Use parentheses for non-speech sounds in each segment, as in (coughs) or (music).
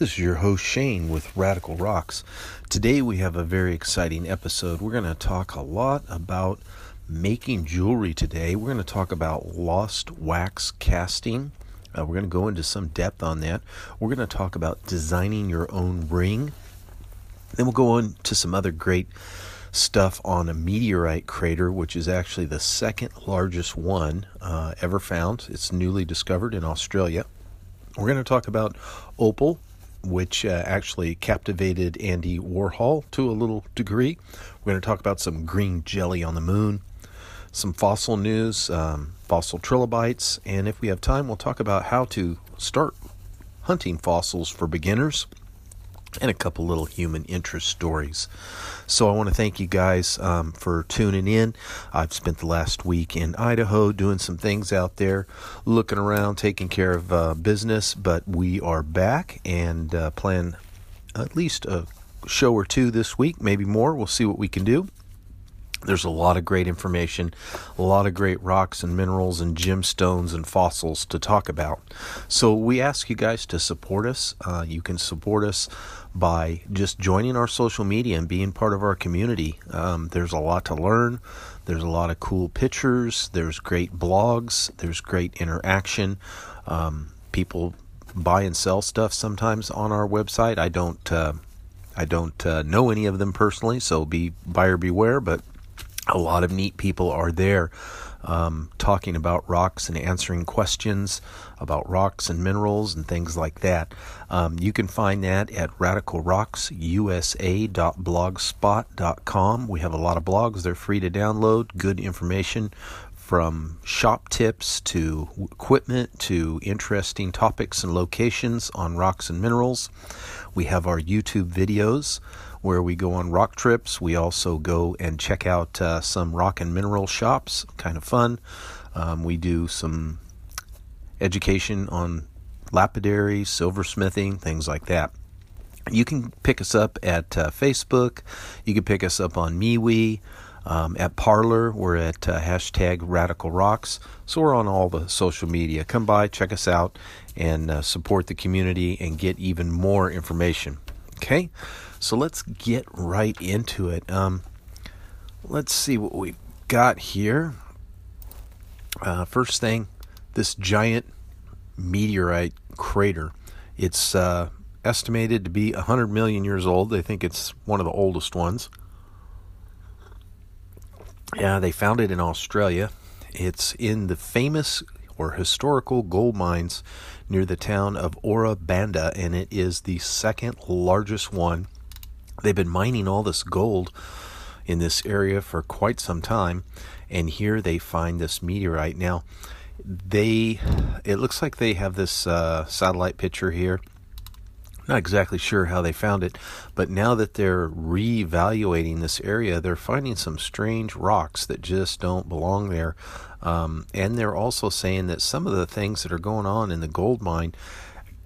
This is your host Shane with Radical Rocks. Today we have a very exciting episode. We're going to talk a lot about making jewelry today. We're going to talk about lost wax casting. Uh, we're going to go into some depth on that. We're going to talk about designing your own ring. Then we'll go on to some other great stuff on a meteorite crater, which is actually the second largest one uh, ever found. It's newly discovered in Australia. We're going to talk about opal, which uh, actually captivated Andy Warhol to a little degree. We're going to talk about some green jelly on the moon, some fossil news, um, fossil trilobites, and if we have time, we'll talk about how to start hunting fossils for beginners and a couple little human interest stories. So I want to thank you guys um, for tuning in. I've spent the last week in Idaho doing some things out there, looking around, taking care of uh, business, but we are back and uh, plan at least a show or two this week, maybe more. We'll see what we can do. There's a lot of great information, a lot of great rocks and minerals and gemstones and fossils to talk about. So we ask you guys to support us. Uh, you can support us by just joining our social media and being part of our community. Um, there's a lot to learn. There's a lot of cool pictures. There's great blogs. There's great interaction. Um, people buy and sell stuff sometimes on our website. I don't. Uh, I don't uh, know any of them personally, so be buyer beware. But a lot of neat people are there um, talking about rocks and answering questions about rocks and minerals and things like that. Um, you can find that at radicalrocksusa.blogspot.com. We have a lot of blogs, they're free to download, good information from shop tips to equipment to interesting topics and locations on rocks and minerals. We have our YouTube videos where we go on rock trips. We also go and check out uh, some rock and mineral shops, kind of fun. Um, we do some education on lapidary, silversmithing, things like that. You can pick us up at uh, Facebook. You can pick us up on MeWe. Um, at Parler, we're at uh, hashtag Radical Rocks. So we're on all the social media. Come by, check us out, and uh, support the community and get even more information. Okay? So let's get right into it. Um, let's see what we've got here. Uh, first thing, this giant meteorite crater. It's uh, estimated to be 100 million years old. They think it's one of the oldest ones. Yeah, they found it in Australia. It's in the famous or historical gold mines near the town of Ora Banda, and it is the second largest one They've been mining all this gold in this area for quite some time, and here they find this meteorite. Now, they it looks like they have this uh, satellite picture here. Not exactly sure how they found it, but now that they're reevaluating this area, they're finding some strange rocks that just don't belong there. Um, and they're also saying that some of the things that are going on in the gold mine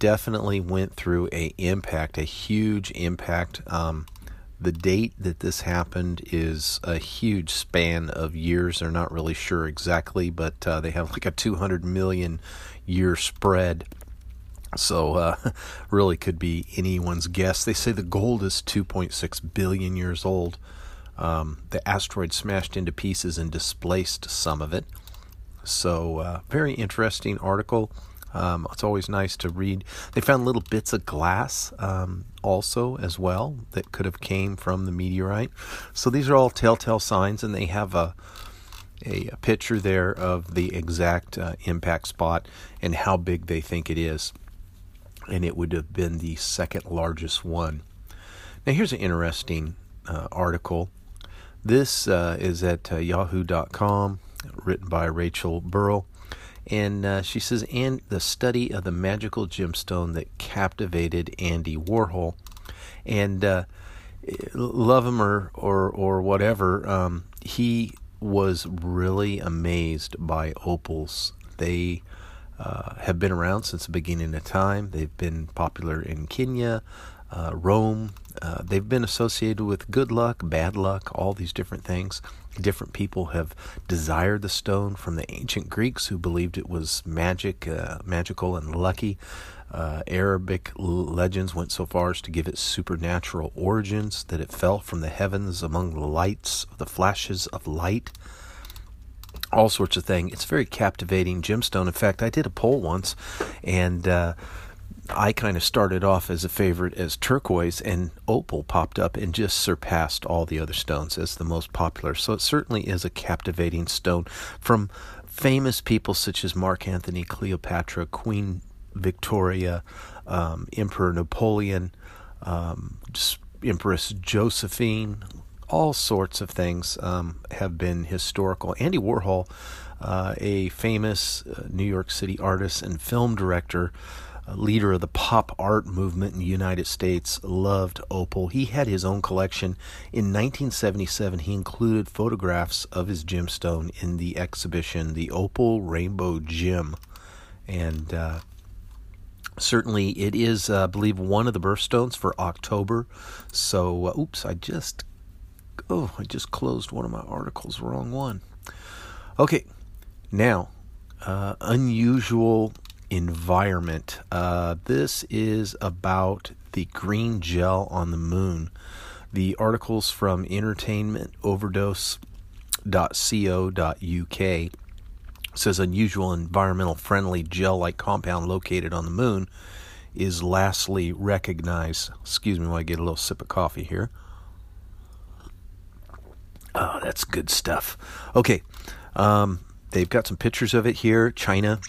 definitely went through a impact, a huge impact. Um, the date that this happened is a huge span of years. They're not really sure exactly, but uh, they have like a 200 million year spread. So, uh, (laughs) really could be anyone's guess. They say the gold is 2.6 billion years old. Um, the asteroid smashed into pieces and displaced some of it. So, uh, very interesting article. Um, it's always nice to read. They found little bits of glass um, also as well that could have came from the meteorite. So these are all telltale signs, and they have a a, a picture there of the exact uh, impact spot and how big they think it is. And it would have been the second largest one. Now here's an interesting uh, article. This uh, is at uh, yahoo.com, written by Rachel Burrell. And uh, she says, and the study of the magical gemstone that captivated Andy Warhol. And uh, love him or, or, or whatever, um, he was really amazed by opals. They uh, have been around since the beginning of time. They've been popular in Kenya, uh, Rome. Uh, they've been associated with good luck, bad luck, all these different things. Different people have desired the stone from the ancient Greeks who believed it was magic, uh, magical, and lucky. Uh, Arabic legends went so far as to give it supernatural origins, that it fell from the heavens among the lights, the flashes of light, all sorts of things. It's very captivating gemstone. In fact, I did a poll once, and uh, I kind of started off as a favorite as turquoise, and opal popped up and just surpassed all the other stones as the most popular. So it certainly is a captivating stone from famous people such as Mark Antony, Cleopatra, Queen Victoria, um, Emperor Napoleon, um, Empress Josephine, all sorts of things um, have been historical. Andy Warhol, uh, a famous uh, New York City artist and film director, leader of the pop art movement in the United States, loved opal. He had his own collection. In 1977, he included photographs of his gemstone in the exhibition, the Opal Rainbow Gem. And uh, certainly it is, uh, I believe, one of the birthstones for October. So, uh, oops, I just, oh, I just closed one of my articles, wrong one. Okay, now, uh, unusual environment. Uh, this is about the green gel on the moon. The articles from entertainmentoverdose.co.uk says unusual environmental friendly gel like compound located on the moon is lastly recognized. Excuse me while I get a little sip of coffee here. Oh, that's good stuff. Okay, um, they've got some pictures of it here. China,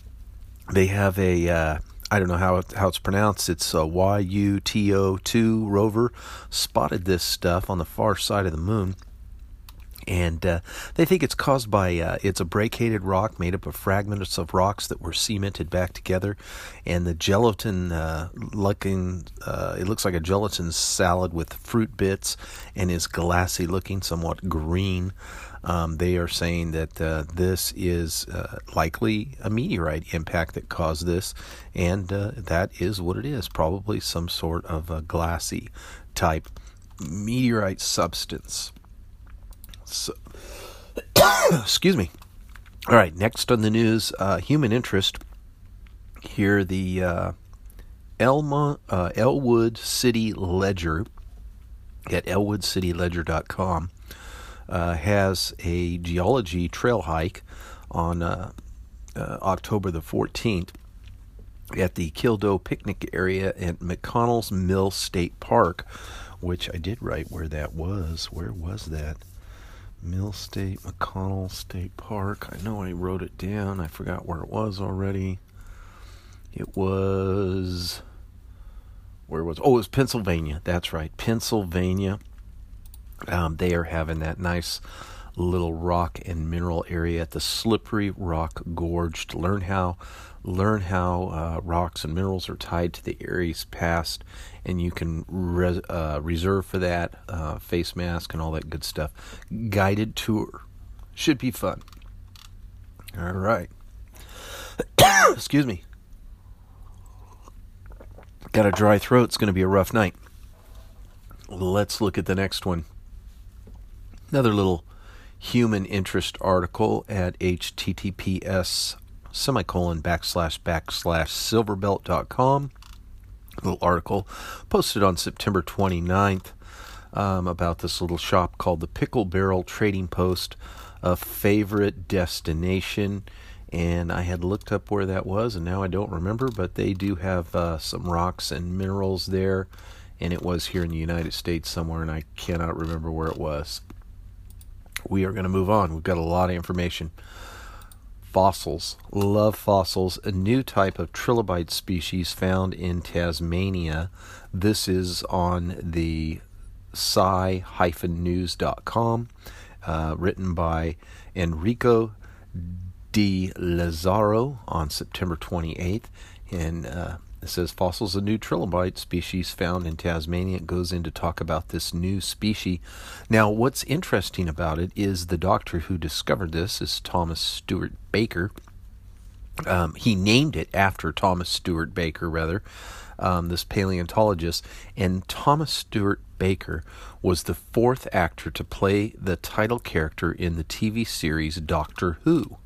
they have a uh, I don't know how it, how it's pronounced. It's a Yutu-2 rover spotted this stuff on the far side of the moon and uh, they think it's caused by uh, it's a brecciated rock made up of fragments of rocks that were cemented back together, and the gelatin uh, looking uh, it looks like a gelatin salad with fruit bits and is glassy looking, somewhat green. Um, they are saying that uh, this is uh, likely a meteorite impact that caused this, and that is what it is. Probably some sort of a glassy type meteorite substance. So, (coughs) excuse me. All right, next on the news, uh, human interest. Here, the uh, Elma, uh, Ellwood City Ledger at ellwoodcityledger.com uh, has a geology trail hike on uh, uh, October the 14th at the Kildoo picnic area at McConnell's Mill State Park, which I did write where that was. Where was that? Mill State, McConnell State Park. I know I wrote it down. I forgot where it was already. It was. Where was. Oh, it was Pennsylvania. That's right. Pennsylvania. Um, they are having that nice little rock and mineral area at the Slippery Rock Gorge to learn how learn how uh, rocks and minerals are tied to the Aries past, and you can res- uh, reserve for that uh, face mask and all that good stuff. Guided tour should be fun. All right. (coughs) Excuse me. Got a dry throat. It's going to be a rough night. Let's look at the next one. Another little human interest article at https semicolon backslash backslash silverbelt.com. Little article posted on September 29th um, about this little shop called the Pickle Barrel Trading Post, a favorite destination. And I had looked up where that was, and now I don't remember, but they do have uh, some rocks and minerals there. And it was here in the United States somewhere, and I cannot remember where it was. We are going to move on. We've got a lot of information fossils. Love fossils. A new type of trilobite species found in Tasmania. This is on the sci-news.com, uh, written by Enrico de Lazaro on September 28th. And uh, it says fossils of new trilobite species found in Tasmania. It goes in to talk about this new species. Now, what's interesting about it is the doctor who discovered this is Thomas Stewart Baker. Um, he named it after Thomas Stewart Baker, rather. um, this paleontologist, and Thomas Stewart Baker was the fourth actor to play the title character in the TV series Doctor Who.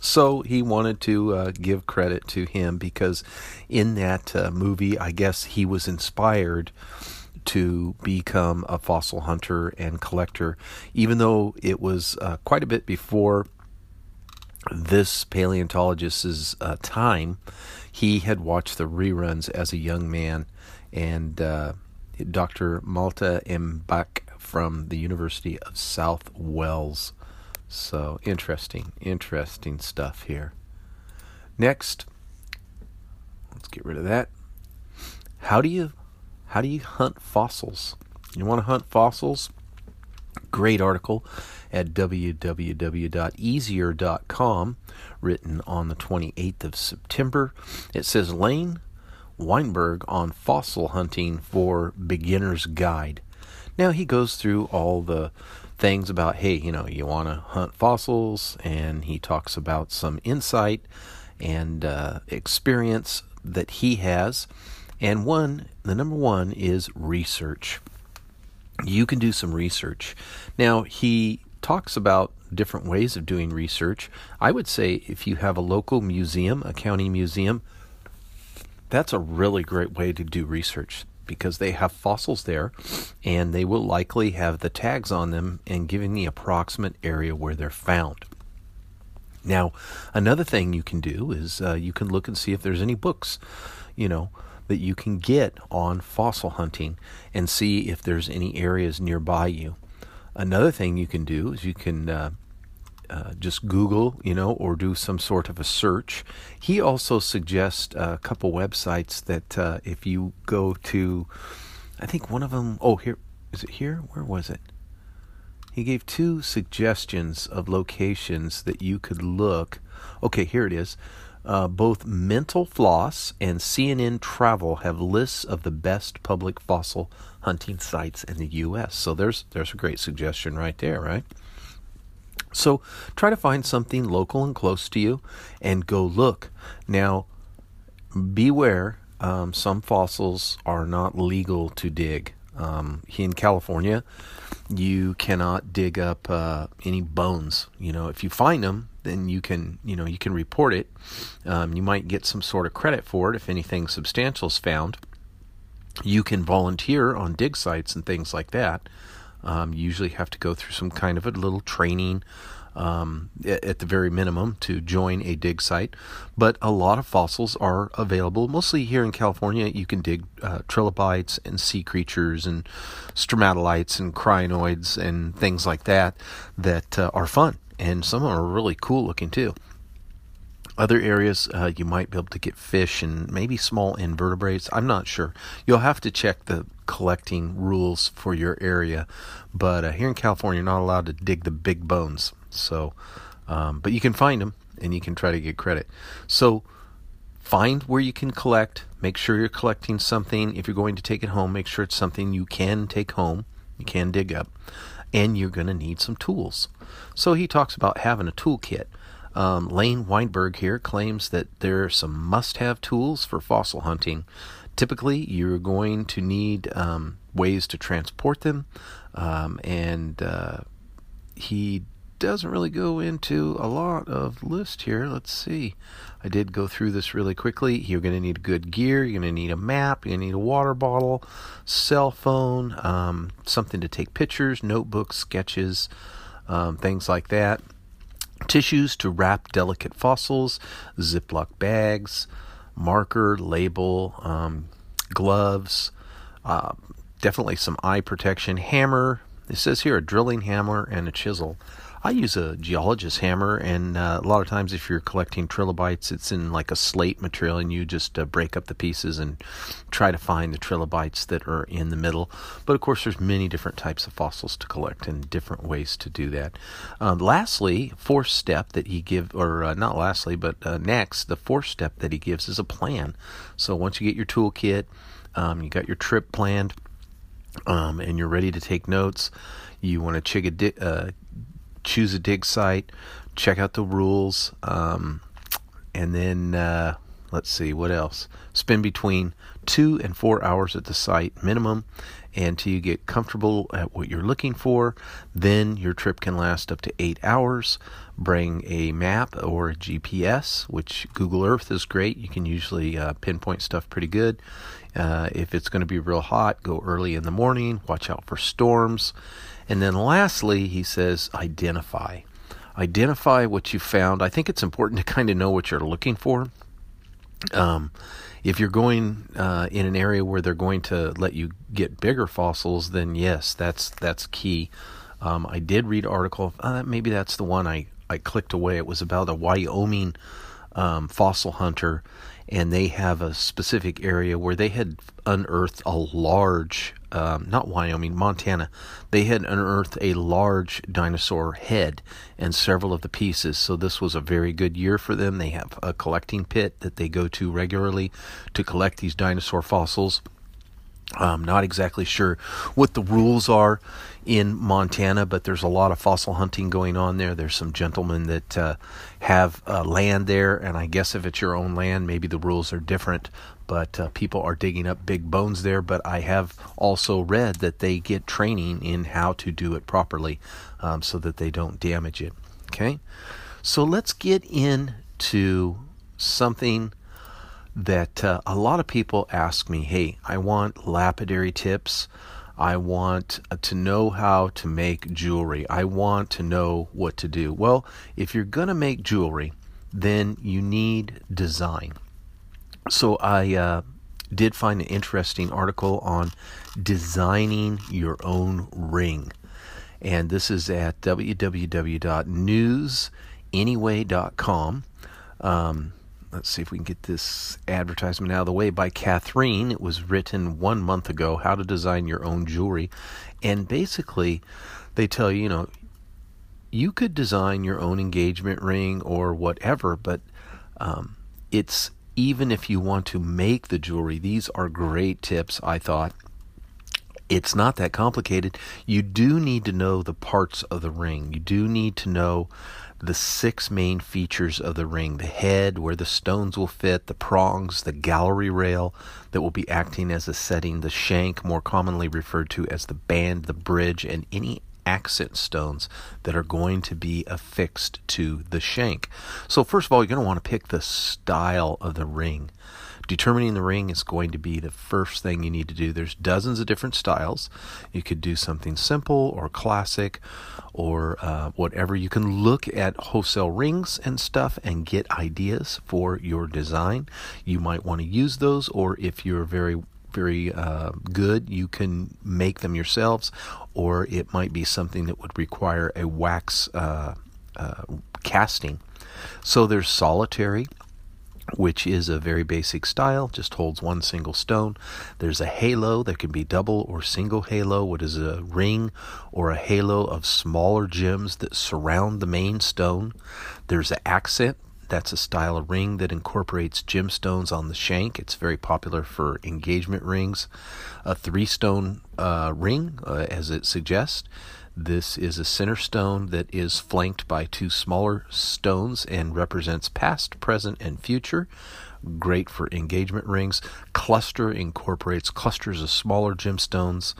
So he wanted to uh, give credit to him because in that uh, movie, I guess he was inspired to become a fossil hunter and collector, even though it was uh, quite a bit before this paleontologist's uh, time. He had watched the reruns as a young man, and uh, Dr. Malte Ebach from the University of South Wales. So interesting, interesting stuff here. Next, let's get rid of that. How do you how do you hunt fossils? You want to hunt fossils? Great article at www.easier.com, written on the 28th of September. It says Lane Weinberg on fossil hunting for beginner's guide. Now he goes through all the things about hey, you know, you want to hunt fossils, and he talks about some insight and uh, experience that he has. And one, the number one is research. You can do some research. Now, he talks about different ways of doing research. I would say if you have a local museum, a county museum, that's a really great way to do research because they have fossils there and they will likely have the tags on them and giving the approximate area where they're found. Now, another thing you can do is uh, you can look and see if there's any books, you know, that you can get on fossil hunting and see if there's any areas nearby you. Another thing you can do is you can uh, uh, just Google, you know, or do some sort of a search. He also suggests a couple websites that uh, if you go to, I think one of them, oh, here, is it here? Where was it? He gave two suggestions of locations that you could look. Okay, here it is. Uh, both Mental Floss and CNN Travel have lists of the best public fossil hunting sites in the U.S. So there's there's a great suggestion right there, right? So try to find something local and close to you and go look. Now, beware, um, some fossils are not legal to dig. Um, in California, you cannot dig up uh, any bones. You know, if you find them, then you can, you know, you can report it. Um, you might get some sort of credit for it if anything substantial is found. You can volunteer on dig sites and things like that. Um, you usually have to go through some kind of a little training um, at the very minimum to join a dig site. But a lot of fossils are available. Mostly here in California, you can dig uh, trilobites and sea creatures and stromatolites and crinoids and things like that that uh, are fun. And some of them are really cool looking too. Other areas uh, you might be able to get fish and maybe small invertebrates. I'm not sure. You'll have to check the collecting rules for your area. But uh, here in California, you're not allowed to dig the big bones. So, um, but you can find them and you can try to get credit. So, find where you can collect. Make sure you're collecting something. If you're going to take it home, make sure it's something you can take home. You can dig up, and you're going to need some tools. So he talks about having a toolkit. Um, Lane Weinberg here claims that there are some must have tools for fossil hunting. Typically, you're going to need um, ways to transport them, um, and uh, he doesn't really go into a lot of list here. Let's see. I did go through this really quickly. You're going to need good gear. You're going to need a map. You're going to need a water bottle, cell phone, um, something to take pictures, notebooks, sketches, um, things like that tissues to wrap delicate fossils, Ziploc bags, marker, label, um, gloves, uh, definitely some eye protection, hammer. It says here a drilling hammer and a chisel. I use a geologist hammer, and uh, a lot of times, if you're collecting trilobites, it's in like a slate material, and you just uh, break up the pieces and try to find the trilobites that are in the middle. But of course, there's many different types of fossils to collect and different ways to do that. Uh, lastly, fourth step that he gives, or uh, not lastly, but uh, next, the fourth step that he gives is a plan. So once you get your toolkit, um, you got your trip planned, um, and you're ready to take notes. You want to check a di- uh, choose a dig site, check out the rules, um, and then uh, let's see what else. Spend between two and four hours at the site minimum until you get comfortable at what you're looking for. Then your trip can last up to eight hours. Bring a map or a GPS, which Google Earth is great. You can usually uh, pinpoint stuff pretty good. Uh, if it's going to be real hot, go early in the morning. Watch out for storms. And then lastly, he says identify. Identify what you found. I think it's important to kind of know what you're looking for. Um, if you're going uh, in an area where they're going to let you get bigger fossils, then yes, that's that's key. Um, I did read article. Uh, maybe that's the one I I clicked away. It was about a Wyoming um, fossil hunter, and they have a specific area where they had unearthed a large, um, not Wyoming, Montana. They had unearthed a large dinosaur head and several of the pieces. So this was a very good year for them. They have a collecting pit that they go to regularly to collect these dinosaur fossils. I'm not exactly sure what the rules are in Montana, but there's a lot of fossil hunting going on there. There's some gentlemen that uh, have uh, land there, and I guess if it's your own land, maybe the rules are different. But uh, people are digging up big bones there. But I have also read that they get training in how to do it properly um, so that they don't damage it. Okay, so let's get into something that uh, a lot of people ask me, hey, I want lapidary tips. I want uh, to know how to make jewelry. I want to know what to do. Well, if you're going to make jewelry, then you need design. So I uh, did find an interesting article on designing your own ring. And this is at www.newsanyway.com. Um, let's see if we can get this advertisement out of the way by Catherine. It was written one month ago, How to Design Your Own Jewelry. And basically, they tell you, you know, you could design your own engagement ring or whatever, but um, it's even if you want to make the jewelry, these are great tips, I thought. It's not that complicated. You do need to know the parts of the ring. You do need to know the six main features of the ring the head, where the stones will fit, the prongs, the gallery rail that will be acting as a setting, the shank, more commonly referred to as the band, the bridge, and any accent stones that are going to be affixed to the shank. So, first of all, you're going to want to pick the style of the ring. Determining the ring is going to be the first thing you need to do. There's dozens of different styles. You could do something simple or classic or uh, whatever. You can look at wholesale rings and stuff and get ideas for your design. You might want to use those, or if you're very very uh, good, you can make them yourselves, or it might be something that would require a wax uh, uh casting. So there's solitary, which is a very basic style, just holds one single stone. There's a halo that can be double or single halo, what is a ring or a halo of smaller gems that surround the main stone. There's an accent, that's a style of ring that incorporates gemstones on the shank. It's very popular for engagement rings. A three stone uh, ring, uh, as it suggests. This is a center stone that is flanked by two smaller stones and represents past, present, and future. Great for engagement rings. Cluster incorporates clusters of smaller gemstones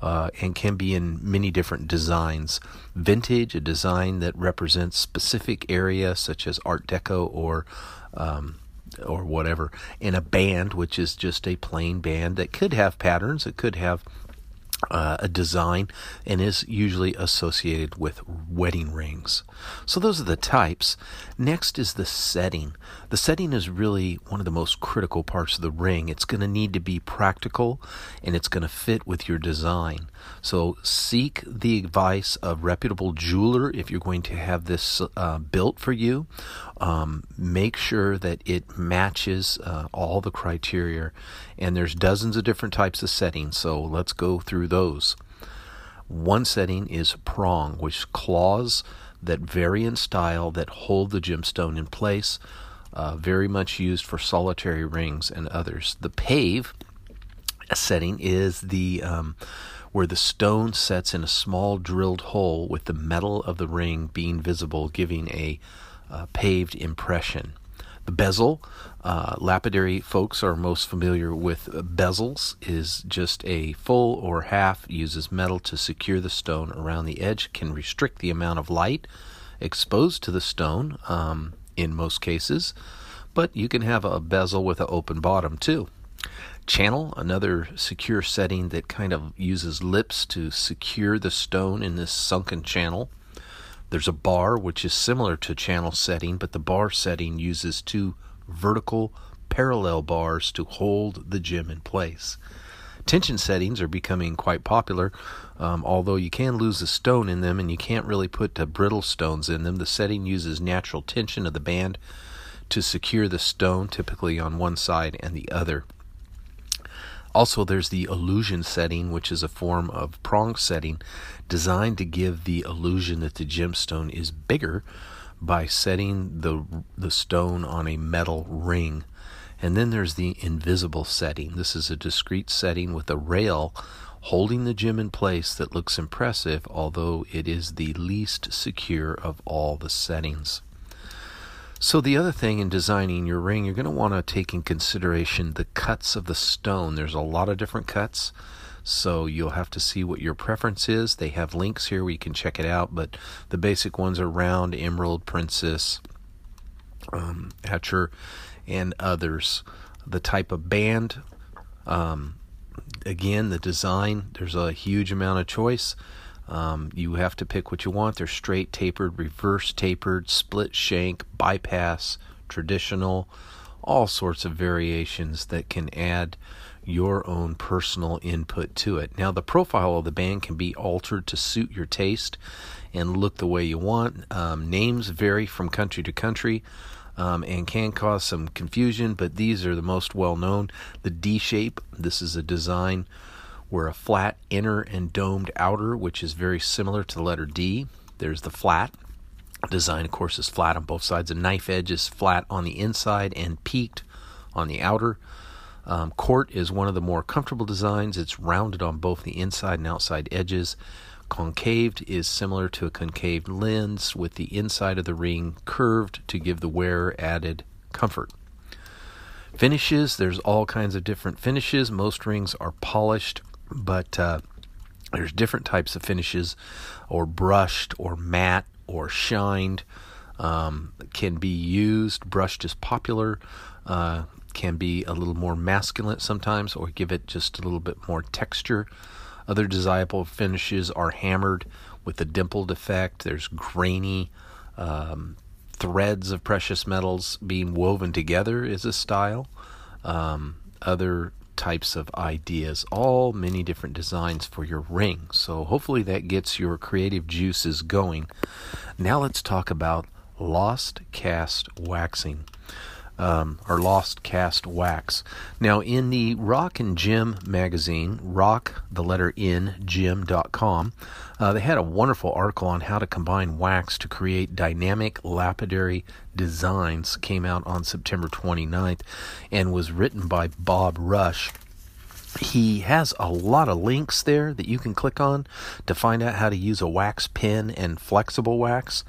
uh, and can be in many different designs. Vintage, a design that represents specific area such as Art Deco or um, or whatever, and a band, which is just a plain band that could have patterns, it could have uh, a design and is usually associated with wedding rings. So, those are the types. Next is the setting. The setting is really one of the most critical parts of the ring. It's going to need to be practical and it's going to fit with your design. So, seek the advice of reputable jeweler if you're going to have this uh, built for you. Um, make sure that it matches uh, all the criteria. And there's dozens of different types of settings. So, let's go through those. One setting is prong, which claws that vary in style that hold the gemstone in place. Uh, very much used for solitary rings and others. The pave setting is the um, where the stone sets in a small drilled hole with the metal of the ring being visible, giving a uh, paved impression. The bezel, uh, lapidary folks are most familiar with bezels, is just a full or half, uses metal to secure the stone around the edge, can restrict the amount of light exposed to the stone um, in most cases, but you can have a bezel with an open bottom too. Channel, another secure setting that kind of uses lips to secure the stone in this sunken channel. There's a bar, which is similar to channel setting, but the bar setting uses two vertical parallel bars to hold the gem in place. Tension settings are becoming quite popular, um, although you can lose a stone in them and you can't really put brittle stones in them. The setting uses natural tension of the band to secure the stone, typically on one side and the other. Also, there's the illusion setting, which is a form of prong setting designed to give the illusion that the gemstone is bigger by setting the, the stone on a metal ring. And then there's the invisible setting. This is a discrete setting with a rail holding the gem in place that looks impressive, although it is the least secure of all the settings. So, the other thing in designing your ring, you're going to want to take in consideration the cuts of the stone. There's a lot of different cuts, so you'll have to see what your preference is. They have links here where you can check it out, but the basic ones are round, emerald, princess, um, Asscher, and others. The type of band, um, again, the design, there's a huge amount of choice. Um, you have to pick what you want. They're straight tapered, reverse tapered, split shank, bypass, traditional, all sorts of variations that can add your own personal input to it. Now, the profile of the band can be altered to suit your taste and look the way you want. Um, names vary from country to country. Um, and can cause some confusion, but these are the most well known. The D shape, this is a design where a flat inner and domed outer, which is very similar to the letter D. There's the flat. Design, of course, is flat on both sides. The knife edge is flat on the inside and peaked on the outer. Um, court is one of the more comfortable designs. It's rounded on both the inside and outside edges. Concaved is similar to a concave lens, with the inside of the ring curved to give the wearer added comfort. Finishes, there's all kinds of different finishes. Most rings are polished but uh, there's different types of finishes, or brushed, or matte, or shined. Um, can be used. Brushed is popular. Uh, can be a little more masculine sometimes, or give it just a little bit more texture. Other desirable finishes are hammered with a dimpled effect. There's grainy um, threads of precious metals being woven together is a style. Um, other types of ideas, all many different designs for your ring. So hopefully that gets your creative juices going. Now let's talk about lost cast waxing. Um, or lost cast wax. Now, in the Rock and Gem magazine, rock, the letter N, gem.com, uh, they had a wonderful article on how to combine wax to create dynamic lapidary designs. Came out on September 29th and was written by Bob Rush. He has a lot of links there that you can click on to find out how to use a wax pen and flexible wax.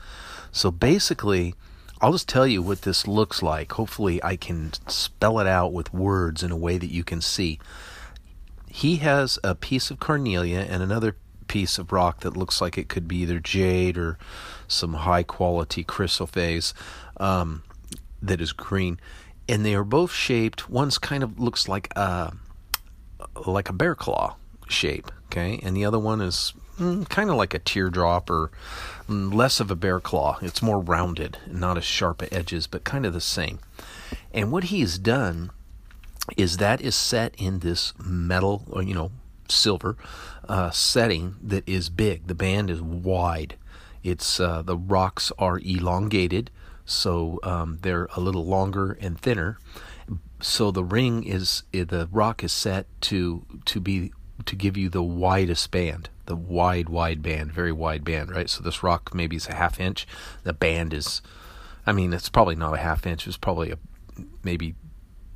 So basically, I'll just tell you what this looks like. Hopefully, I can spell it out with words in a way that you can see. He has a piece of carnelian and another piece of rock that looks like it could be either jade or some high quality chrysoprase um, that is green, and they are both shaped. One's kind of looks like a like a bear claw shape, okay, and the other one is mm, kind of like a teardrop or mm, less of a bear claw. It's more rounded, not as sharp edges, but kind of the same. And what he's done is that is set in this metal, or, you know, silver uh, setting that is big. The band is wide. It's uh, the rocks are elongated, so um, they're a little longer and thinner. So the ring is the rock is set to to be to give you the widest band, the wide wide band, very wide band, right? So this rock maybe is a half inch. The band is, I mean, it's probably not a half inch. It's probably a maybe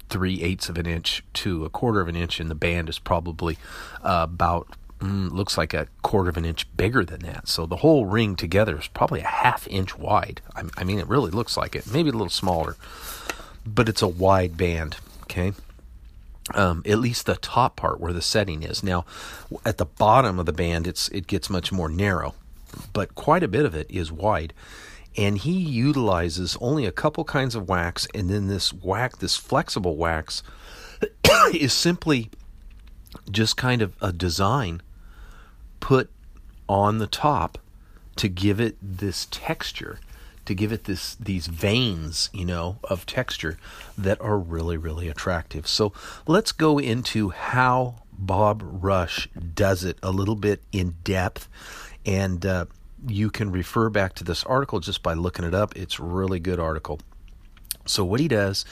three eighths of an inch to a quarter of an inch, and the band is probably uh, about mm, looks like a quarter of an inch bigger than that. So the whole ring together is probably a half inch wide. I, I mean, it really looks like it. Maybe a little smaller, but it's a wide band. Okay. Um, at least the top part where the setting is. Now, at the bottom of the band, it's it gets much more narrow, but quite a bit of it is wide. And he utilizes only a couple kinds of wax, and then this wax, this flexible wax, (coughs) is simply just kind of a design put on the top to give it this texture to give it this these veins, you know, of texture that are really really attractive. So let's go into how Bob Rush does it a little bit in depth, and uh, you can refer back to this article just by looking it up. It's really good article. So what he does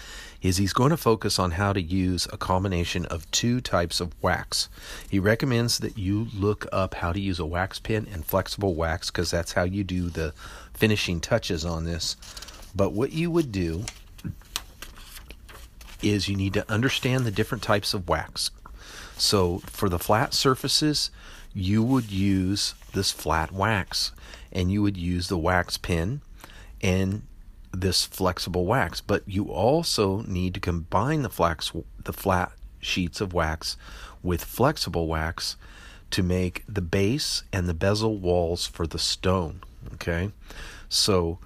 is he's going to focus on how to use a combination of two types of wax. He recommends that you look up how to use a wax pen and flexible wax because that's how you do the finishing touches on this. But what you would do is you need to understand the different types of wax. So for the flat surfaces, you would use this flat wax and you would use the wax pen and this flexible wax, but you also need to combine the flax the flat sheets of wax with flexible wax to make the base and the bezel walls for the stone. Okay, so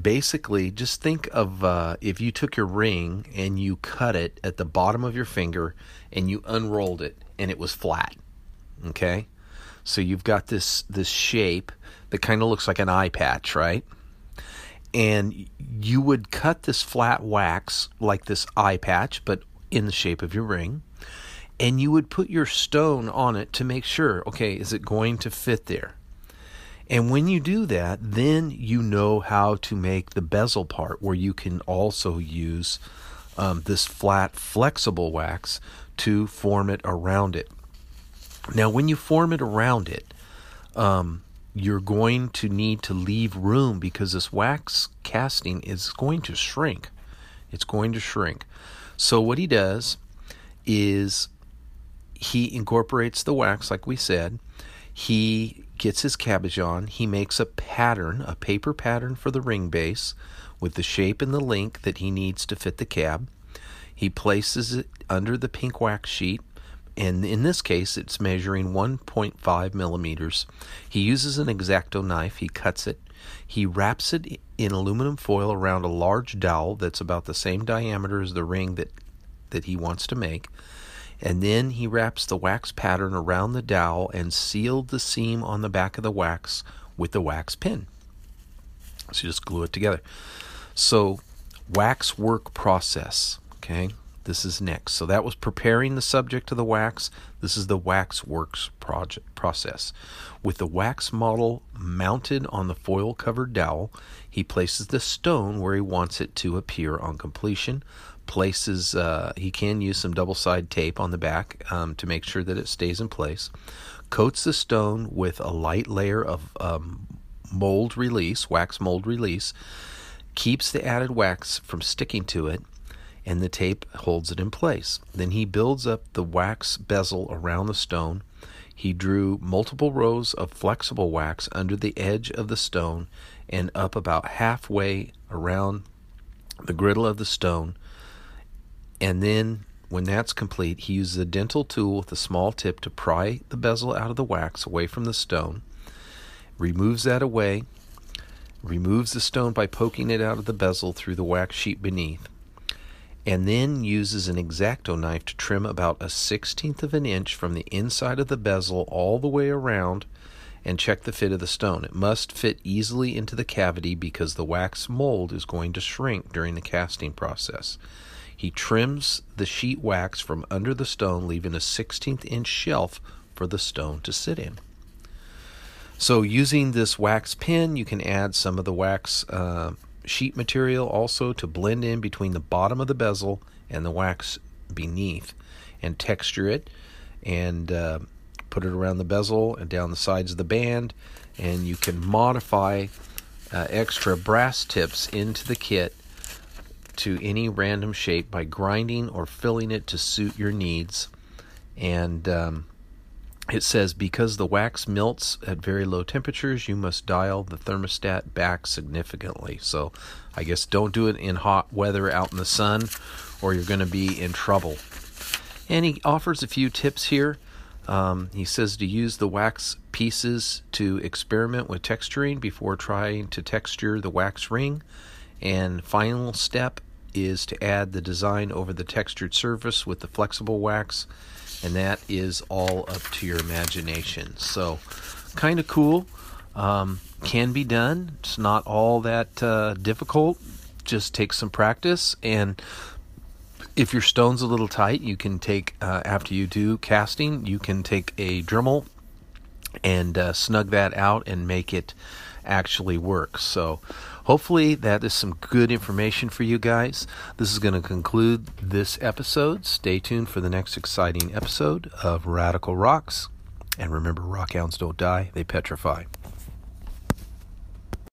basically, just think of uh, if you took your ring and you cut it at the bottom of your finger and you unrolled it and it was flat. Okay, so you've got this this shape that kind of looks like an eye patch, right? And you would cut this flat wax like this eye patch, but in the shape of your ring, and you would put your stone on it to make sure, okay, is it going to fit there? And when you do that, then you know how to make the bezel part where you can also use um, this flat, flexible wax to form it around it. Now, when you form it around it, um, you're going to need to leave room because this wax casting is going to shrink. It's going to shrink. So, what he does is he incorporates the wax, like we said. He gets his cabochon on. He makes a pattern, a paper pattern for the ring base with the shape and the length that he needs to fit the cab. He places it under the pink wax sheet and in this case it's measuring 1.5 millimeters. He uses an exacto knife, he cuts it, he wraps it in aluminum foil around a large dowel that's about the same diameter as the ring that, that he wants to make, and then he wraps the wax pattern around the dowel and sealed the seam on the back of the wax with the wax pen. So you just glue it together. So, wax work process, okay? This is next. So that was preparing the subject to the wax. This is the wax works project process. With the wax model mounted on the foil covered dowel, he places the stone where he wants it to appear on completion. Places, uh, he can use some double side tape on the back um, to make sure that it stays in place. Coats the stone with a light layer of um, mold release, wax mold release. Keeps the added wax from sticking to it and the tape holds it in place. Then he builds up the wax bezel around the stone. He drew multiple rows of flexible wax under the edge of the stone and up about halfway around the girdle of the stone. And then, when that's complete, he uses a dental tool with a small tip to pry the bezel out of the wax away from the stone, removes that away, removes the stone by poking it out of the bezel through the wax sheet beneath and then uses an exacto knife to trim about a sixteenth of an inch from the inside of the bezel all the way around and check the fit of the stone. It must fit easily into the cavity because the wax mold is going to shrink during the casting process. He trims the sheet wax from under the stone, leaving a 16th inch shelf for the stone to sit in. So, using this wax pen, you can add some of the wax uh, sheet material also to blend in between the bottom of the bezel and the wax beneath and texture it and uh, put it around the bezel and down the sides of the band. And you can modify uh, extra brass tips into the kit to any random shape by grinding or filling it to suit your needs. And um, it says because the wax melts at very low temperatures, you must dial the thermostat back significantly. So, I guess don't do it in hot weather out in the sun, or you're going to be in trouble. And he offers a few tips here. Um, he says to use the wax pieces to experiment with texturing before trying to texture the wax ring. And final step is to add the design over the textured surface with the flexible wax and that is all up to your imagination. So, kind of cool. Um, can be done. It's not all that uh, difficult. Just take some practice, and if your stone's a little tight, you can take uh, after you do casting, you can take a Dremel and uh, snug that out and make it actually work. So, hopefully, that is some good information for you guys. This is going to conclude this episode. Stay tuned for the next exciting episode of Radical Rocks. And remember, rockhounds don't die, they petrify.